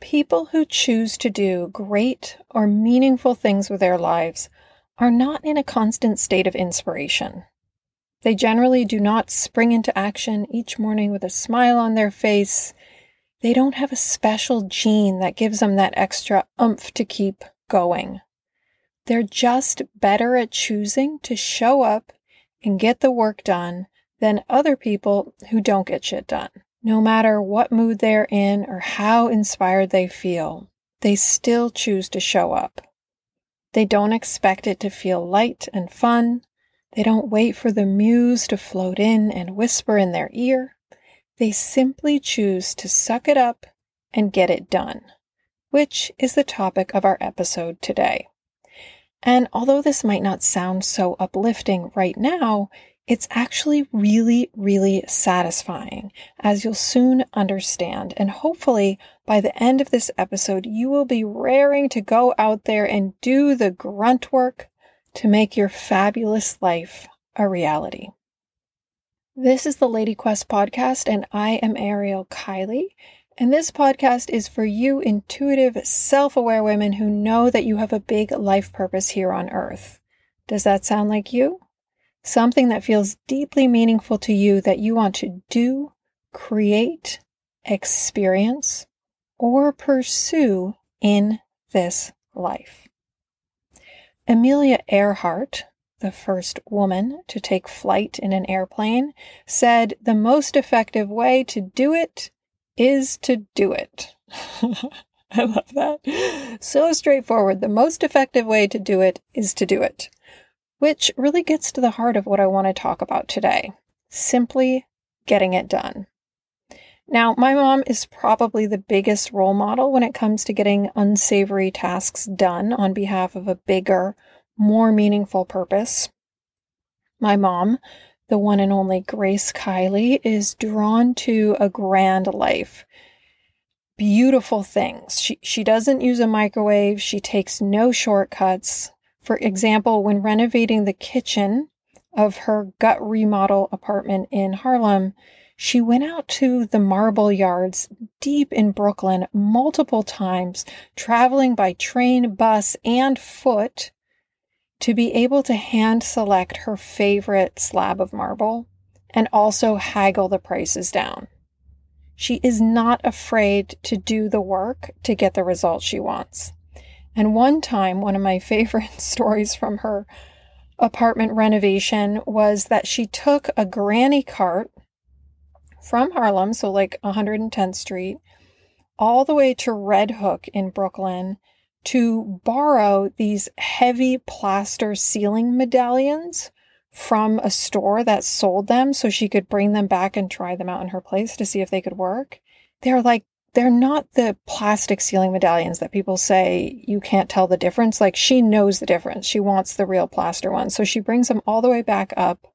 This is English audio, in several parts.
People who choose to do great or meaningful things with their lives are not in a constant state of inspiration. They generally do not spring into action each morning with a smile on their face. They don't have a special gene that gives them that extra oomph to keep going. They're just better at choosing to show up and get the work done than other people who don't get shit done. No matter what mood they're in or how inspired they feel, they still choose to show up. They don't expect it to feel light and fun. They don't wait for the muse to float in and whisper in their ear. They simply choose to suck it up and get it done, which is the topic of our episode today. And although this might not sound so uplifting right now, it's actually really, really satisfying, as you'll soon understand. And hopefully, by the end of this episode, you will be raring to go out there and do the grunt work to make your fabulous life a reality. This is the Lady Quest podcast, and I am Ariel Kiley. And this podcast is for you intuitive, self aware women who know that you have a big life purpose here on earth. Does that sound like you? Something that feels deeply meaningful to you that you want to do, create, experience, or pursue in this life. Amelia Earhart, the first woman to take flight in an airplane, said the most effective way to do it is to do it. I love that. So straightforward. The most effective way to do it is to do it which really gets to the heart of what I want to talk about today simply getting it done. Now, my mom is probably the biggest role model when it comes to getting unsavory tasks done on behalf of a bigger, more meaningful purpose. My mom, the one and only Grace Kiley, is drawn to a grand life. Beautiful things. She, she doesn't use a microwave. She takes no shortcuts. For example, when renovating the kitchen of her gut remodel apartment in Harlem, she went out to the marble yards deep in Brooklyn multiple times, traveling by train, bus, and foot to be able to hand select her favorite slab of marble and also haggle the prices down. She is not afraid to do the work to get the result she wants. And one time, one of my favorite stories from her apartment renovation was that she took a granny cart from Harlem, so like 110th Street, all the way to Red Hook in Brooklyn to borrow these heavy plaster ceiling medallions from a store that sold them so she could bring them back and try them out in her place to see if they could work. They're like they're not the plastic ceiling medallions that people say you can't tell the difference. Like she knows the difference. She wants the real plaster ones. So she brings them all the way back up.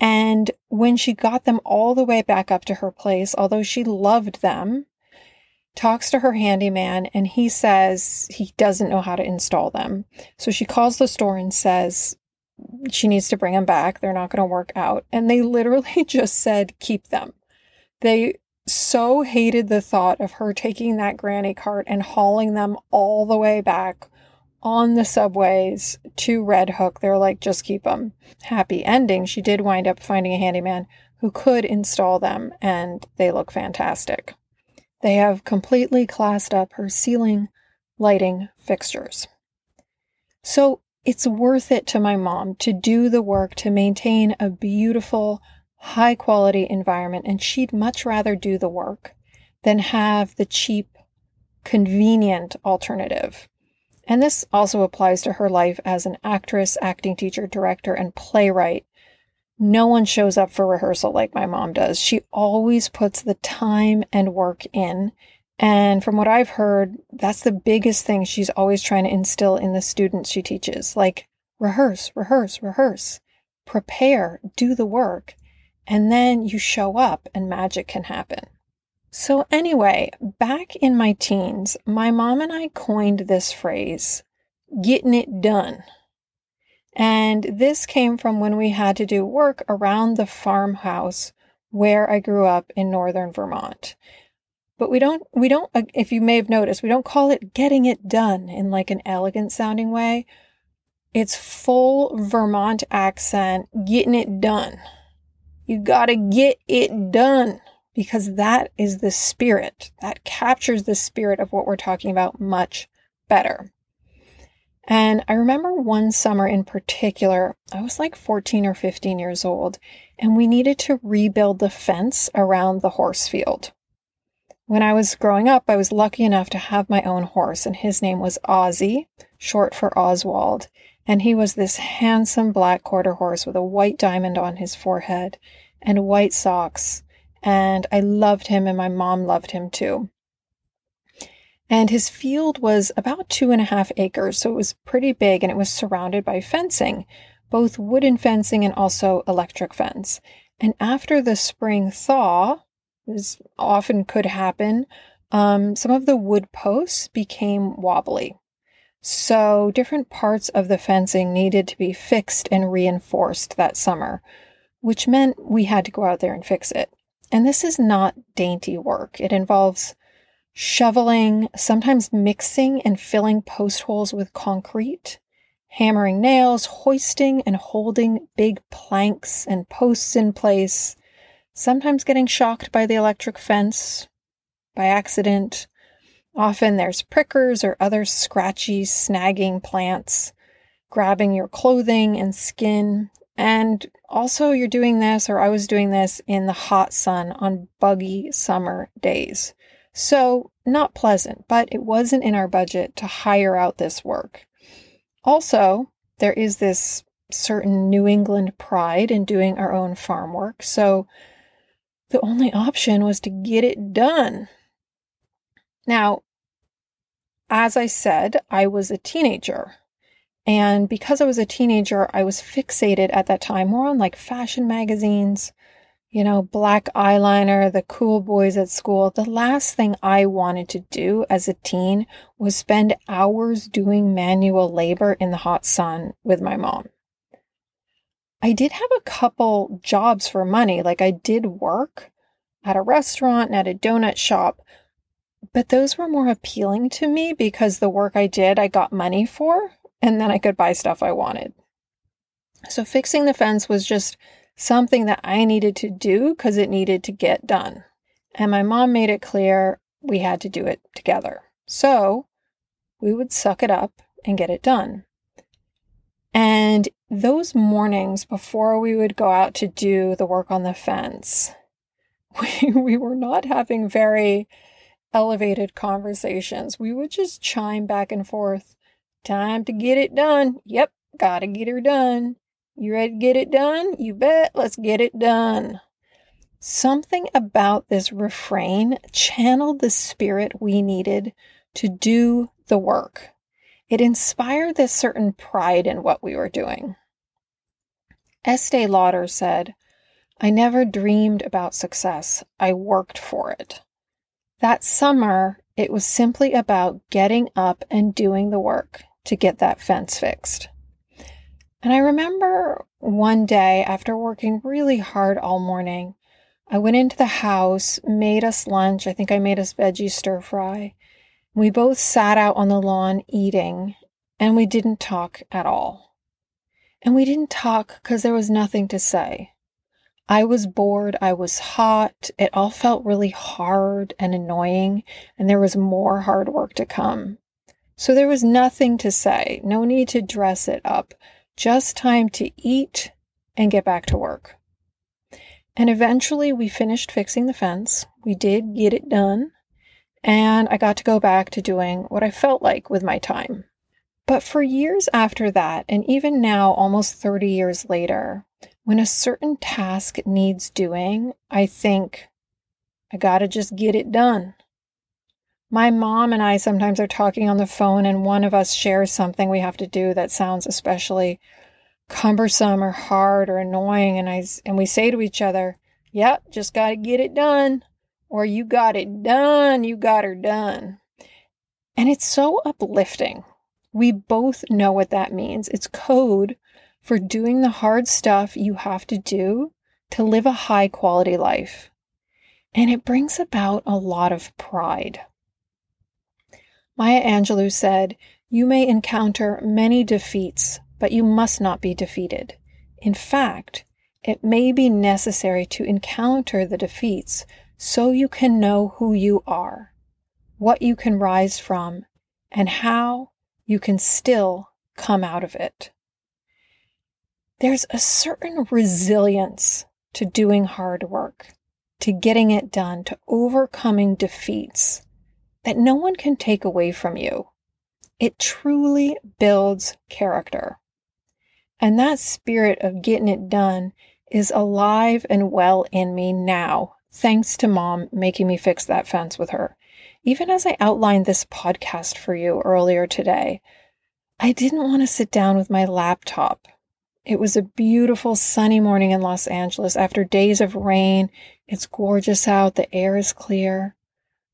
And when she got them all the way back up to her place, although she loved them, talks to her handyman and he says he doesn't know how to install them. So she calls the store and says she needs to bring them back. They're not going to work out. And they literally just said, keep them. They so hated the thought of her taking that granny cart and hauling them all the way back on the subways to Red Hook. They're like, just keep them. Happy ending. She did wind up finding a handyman who could install them, and they look fantastic. They have completely classed up her ceiling lighting fixtures. So it's worth it to my mom to do the work to maintain a beautiful, high quality environment, and she'd much rather do the work than have the cheap, convenient alternative. And this also applies to her life as an actress, acting teacher, director, and playwright. No one shows up for rehearsal like my mom does. She always puts the time and work in. And from what I've heard, that's the biggest thing she's always trying to instill in the students she teaches like rehearse, rehearse, rehearse, prepare, do the work and then you show up and magic can happen. So, anyway, back in my teens, my mom and I coined this phrase, getting it done. And this came from when we had to do work around the farmhouse where I grew up in northern Vermont. But we don't, we don't, uh, if you may have noticed, we don't call it getting it done in like an elegant sounding way. It's full Vermont accent, getting it done. You gotta get it done because that is the spirit. That captures the spirit of what we're talking about much better. And I remember one summer in particular, I was like 14 or 15 years old, and we needed to rebuild the fence around the horse field. When I was growing up, I was lucky enough to have my own horse, and his name was Ozzy, short for Oswald. And he was this handsome black quarter horse with a white diamond on his forehead and white socks. And I loved him, and my mom loved him too. And his field was about two and a half acres, so it was pretty big and it was surrounded by fencing, both wooden fencing and also electric fence. And after the spring thaw, this often could happen, um, some of the wood posts became wobbly. So different parts of the fencing needed to be fixed and reinforced that summer, which meant we had to go out there and fix it. And this is not dainty work. It involves shoveling, sometimes mixing and filling post holes with concrete, hammering nails, hoisting and holding big planks and posts in place, sometimes getting shocked by the electric fence by accident. Often there's prickers or other scratchy, snagging plants grabbing your clothing and skin. And also, you're doing this, or I was doing this in the hot sun on buggy summer days. So, not pleasant, but it wasn't in our budget to hire out this work. Also, there is this certain New England pride in doing our own farm work. So, the only option was to get it done. Now, as I said, I was a teenager. And because I was a teenager, I was fixated at that time more on like fashion magazines, you know, black eyeliner, the cool boys at school. The last thing I wanted to do as a teen was spend hours doing manual labor in the hot sun with my mom. I did have a couple jobs for money. Like I did work at a restaurant and at a donut shop, but those were more appealing to me because the work I did, I got money for, and then I could buy stuff I wanted. So fixing the fence was just something that I needed to do because it needed to get done. And my mom made it clear we had to do it together. So we would suck it up and get it done. And those mornings before we would go out to do the work on the fence, we, we were not having very elevated conversations. We would just chime back and forth. Time to get it done. Yep, gotta get her done. You ready to get it done? You bet. Let's get it done. Something about this refrain channeled the spirit we needed to do the work. It inspired this certain pride in what we were doing. Estee Lauder said, I never dreamed about success. I worked for it. That summer, it was simply about getting up and doing the work to get that fence fixed. And I remember one day after working really hard all morning, I went into the house, made us lunch. I think I made us veggie stir fry. We both sat out on the lawn eating, and we didn't talk at all. And we didn't talk because there was nothing to say. I was bored. I was hot. It all felt really hard and annoying, and there was more hard work to come. So there was nothing to say, no need to dress it up, just time to eat and get back to work. And eventually we finished fixing the fence. We did get it done, and I got to go back to doing what I felt like with my time. But for years after that, and even now, almost 30 years later, when a certain task needs doing, I think, I gotta just get it done. My mom and I sometimes are talking on the phone, and one of us shares something we have to do that sounds especially cumbersome or hard or annoying, and I and we say to each other, "Yep, just got to get it done," or "You got it done, you got her done," and it's so uplifting. We both know what that means. It's code for doing the hard stuff you have to do to live a high quality life. and it brings about a lot of pride. Maya Angelou said, You may encounter many defeats, but you must not be defeated. In fact, it may be necessary to encounter the defeats so you can know who you are, what you can rise from, and how you can still come out of it. There's a certain resilience to doing hard work, to getting it done, to overcoming defeats that no one can take away from you. It truly builds character. And that spirit of getting it done is alive and well in me now, thanks to mom making me fix that fence with her. Even as I outlined this podcast for you earlier today, I didn't want to sit down with my laptop. It was a beautiful sunny morning in Los Angeles after days of rain. It's gorgeous out, the air is clear.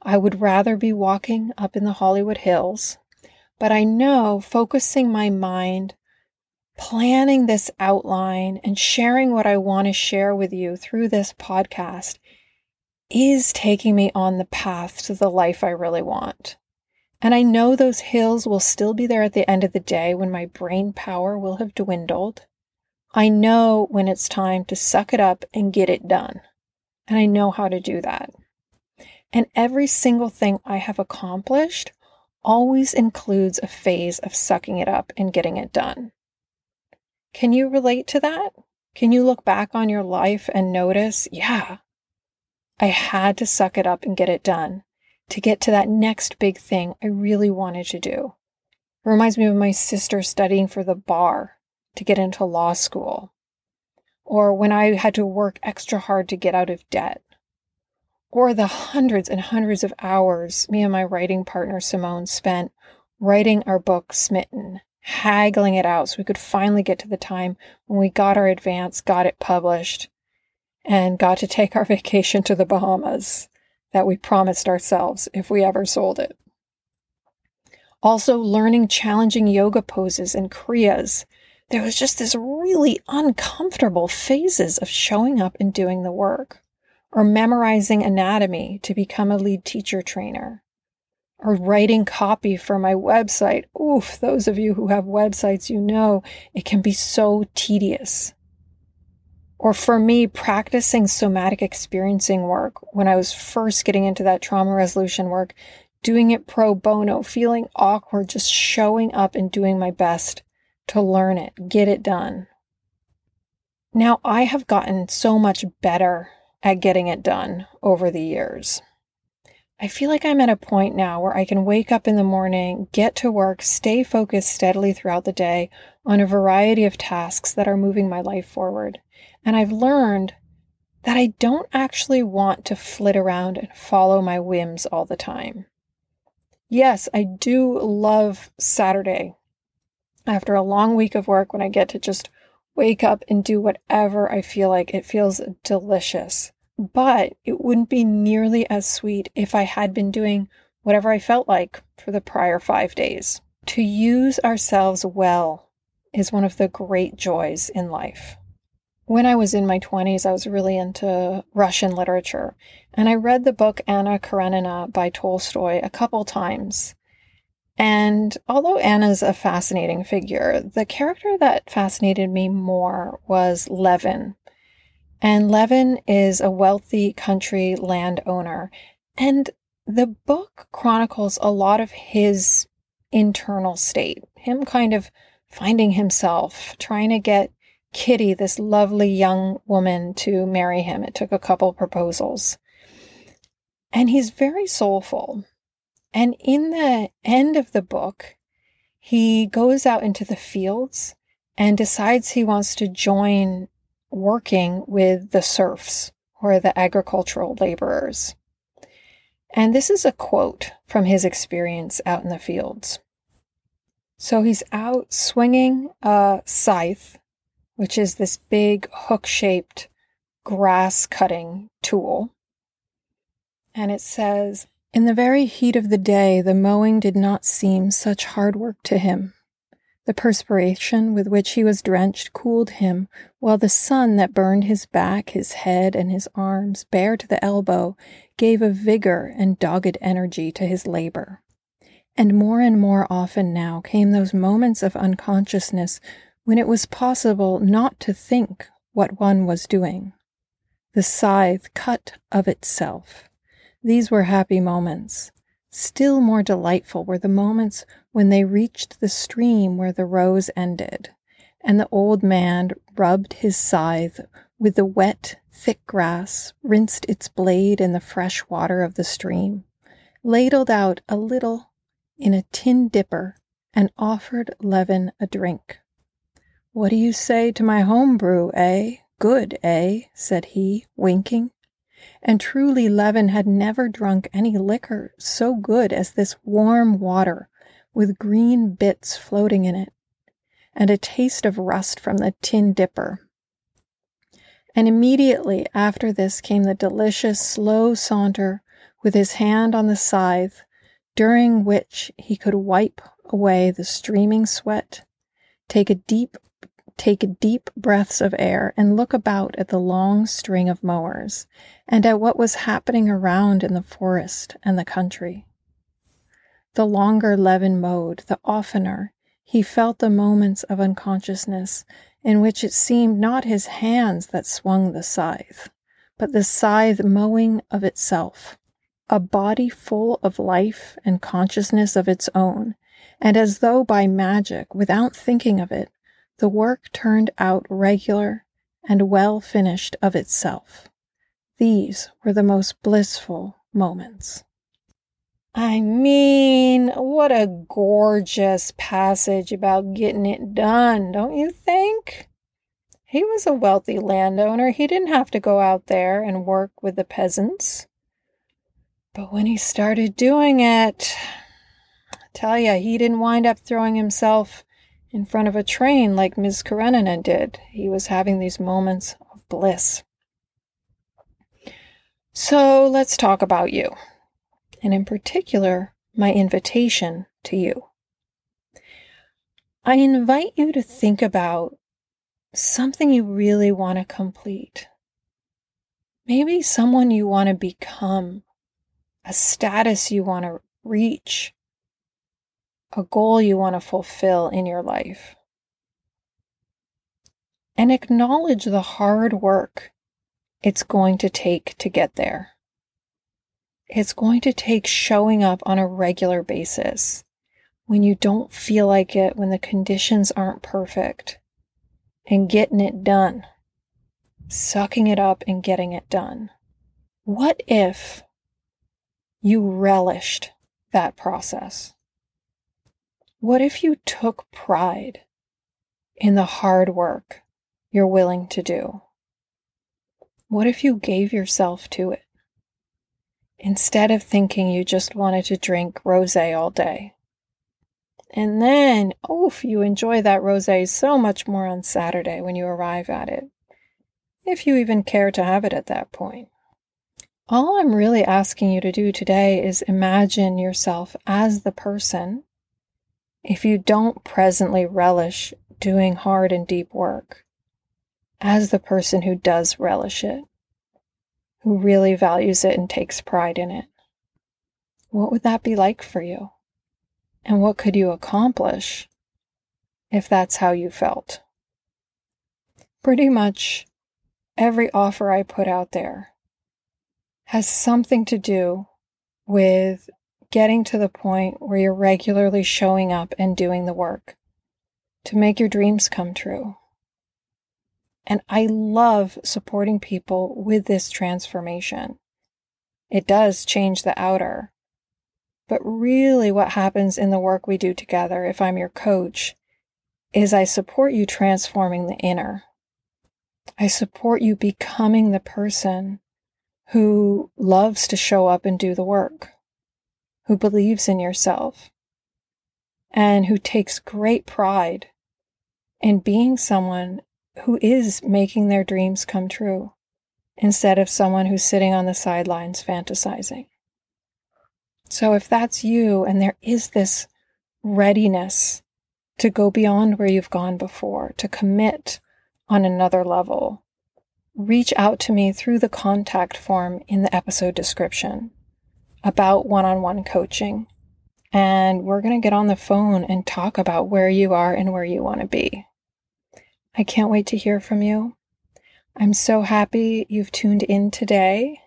I would rather be walking up in the Hollywood Hills, but I know focusing my mind planning this outline and sharing what I want to share with you through this podcast is taking me on the path to the life I really want. And I know those hills will still be there at the end of the day when my brain power will have dwindled. I know when it's time to suck it up and get it done. And I know how to do that. And every single thing I have accomplished always includes a phase of sucking it up and getting it done. Can you relate to that? Can you look back on your life and notice, yeah, I had to suck it up and get it done to get to that next big thing I really wanted to do? It reminds me of my sister studying for the bar to get into law school, or when I had to work extra hard to get out of debt, or the hundreds and hundreds of hours me and my writing partner Simone spent writing our book Smitten haggling it out so we could finally get to the time when we got our advance, got it published, and got to take our vacation to the Bahamas that we promised ourselves if we ever sold it. Also, learning challenging yoga poses and kriyas. There was just this really uncomfortable phases of showing up and doing the work, or memorizing anatomy to become a lead teacher trainer or writing copy for my website. Oof, those of you who have websites, you know it can be so tedious. Or for me, practicing somatic experiencing work when I was first getting into that trauma resolution work, doing it pro bono, feeling awkward, just showing up and doing my best to learn it, get it done. Now, I have gotten so much better at getting it done over the years. I feel like I'm at a point now where I can wake up in the morning, get to work, stay focused steadily throughout the day on a variety of tasks that are moving my life forward. And I've learned that I don't actually want to flit around and follow my whims all the time. Yes, I do love Saturday after a long week of work when I get to just wake up and do whatever I feel like. It feels delicious but it wouldn't be nearly as sweet if I had been doing whatever I felt like for the prior five days. To use ourselves well is one of the great joys in life. When I was in my 20s, I was really into Russian literature, and I read the book Anna Karenina by Tolstoy a couple times. And although Anna's a fascinating figure, the character that fascinated me more was Levin, and Levin is a wealthy country landowner. And the book chronicles a lot of his internal state, him kind of finding himself, trying to get Kitty, this lovely young woman, to marry him. It took a couple proposals. And he's very soulful. And in the end of the book, he goes out into the fields and decides he wants to join working with the serfs or the agricultural laborers. And this is a quote from his experience out in the fields. So he's out swinging a scythe, which is this big hook shaped grass cutting tool. And it says, In the very heat of the day, the mowing did not seem such hard work to him. The perspiration with which he was drenched cooled him, while the sun that burned his back, his head, and his arms, bare to the elbow, gave a vigor and dogged energy to his labor. And more and more often now came those moments of unconsciousness when it was possible not to think what one was doing. The scythe cut of itself. These were happy moments. Still more delightful were the moments when they reached the stream where the rows ended, and the old man rubbed his scythe with the wet, thick grass, rinsed its blade in the fresh water of the stream, ladled out a little in a tin dipper, and offered Levin a drink. What do you say to my home brew, eh? Good, eh? said he, winking and truly Levin had never drunk any liquor so good as this warm water with green bits floating in it, and a taste of rust from the tin dipper. And immediately after this came the delicious slow saunter with his hand on the scythe, during which he could wipe away the streaming sweat, take a deep take deep breaths of air and look about at the long string of mowers and at what was happening around in the forest and the country. The longer Levin mowed, the oftener he felt the moments of unconsciousness in which it seemed not his hands that swung the scythe, but the scythe mowing of itself, a body full of life and consciousness of its own, and as though by magic, without thinking of it, the work turned out regular and well finished of itself. These were the most blissful moments. I mean, what a gorgeous passage about getting it done, don't you think? He was a wealthy landowner. He didn't have to go out there and work with the peasants. But when he started doing it, I tell you, he didn't wind up throwing himself in front of a train like Ms. Karenina did. He was having these moments of bliss. So let's talk about you, and in particular, my invitation to you. I invite you to think about something you really want to complete. Maybe someone you want to become, a status you want to reach, a goal you want to fulfill in your life. And acknowledge the hard work it's going to take to get there. It's going to take showing up on a regular basis when you don't feel like it, when the conditions aren't perfect, and getting it done, sucking it up and getting it done. What if you relished that process? What if you took pride in the hard work you're willing to do? What if you gave yourself to it? Instead of thinking you just wanted to drink rose all day. And then, oof, you enjoy that rose so much more on Saturday when you arrive at it, if you even care to have it at that point. All I'm really asking you to do today is imagine yourself as the person if you don't presently relish doing hard and deep work, as the person who does relish it, who really values it and takes pride in it, what would that be like for you? And what could you accomplish if that's how you felt? Pretty much every offer I put out there has something to do with getting to the point where you're regularly showing up and doing the work to make your dreams come true. And I love supporting people with this transformation. It does change the outer. But really, what happens in the work we do together, if I'm your coach, is I support you transforming the inner. I support you becoming the person who loves to show up and do the work who believes in yourself and who takes great pride in being someone who is making their dreams come true instead of someone who's sitting on the sidelines fantasizing. So, if that's you and there is this readiness to go beyond where you've gone before, to commit on another level, reach out to me through the contact form in the episode description about one on one coaching. And we're going to get on the phone and talk about where you are and where you want to be. I can't wait to hear from you. I'm so happy you've tuned in today.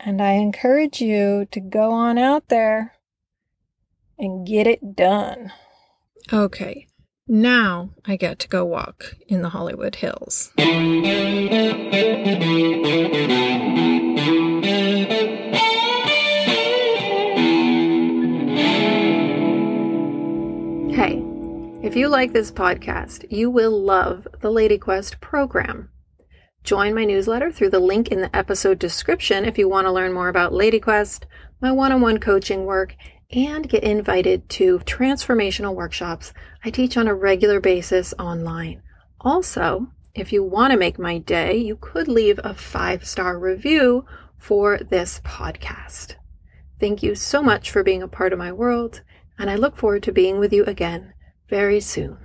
And I encourage you to go on out there and get it done. Okay, now I get to go walk in the Hollywood Hills. If you like this podcast, you will love the Lady Quest program. Join my newsletter through the link in the episode description if you want to learn more about Lady Quest, my one on one coaching work, and get invited to transformational workshops I teach on a regular basis online. Also, if you want to make my day, you could leave a five star review for this podcast. Thank you so much for being a part of my world, and I look forward to being with you again very soon.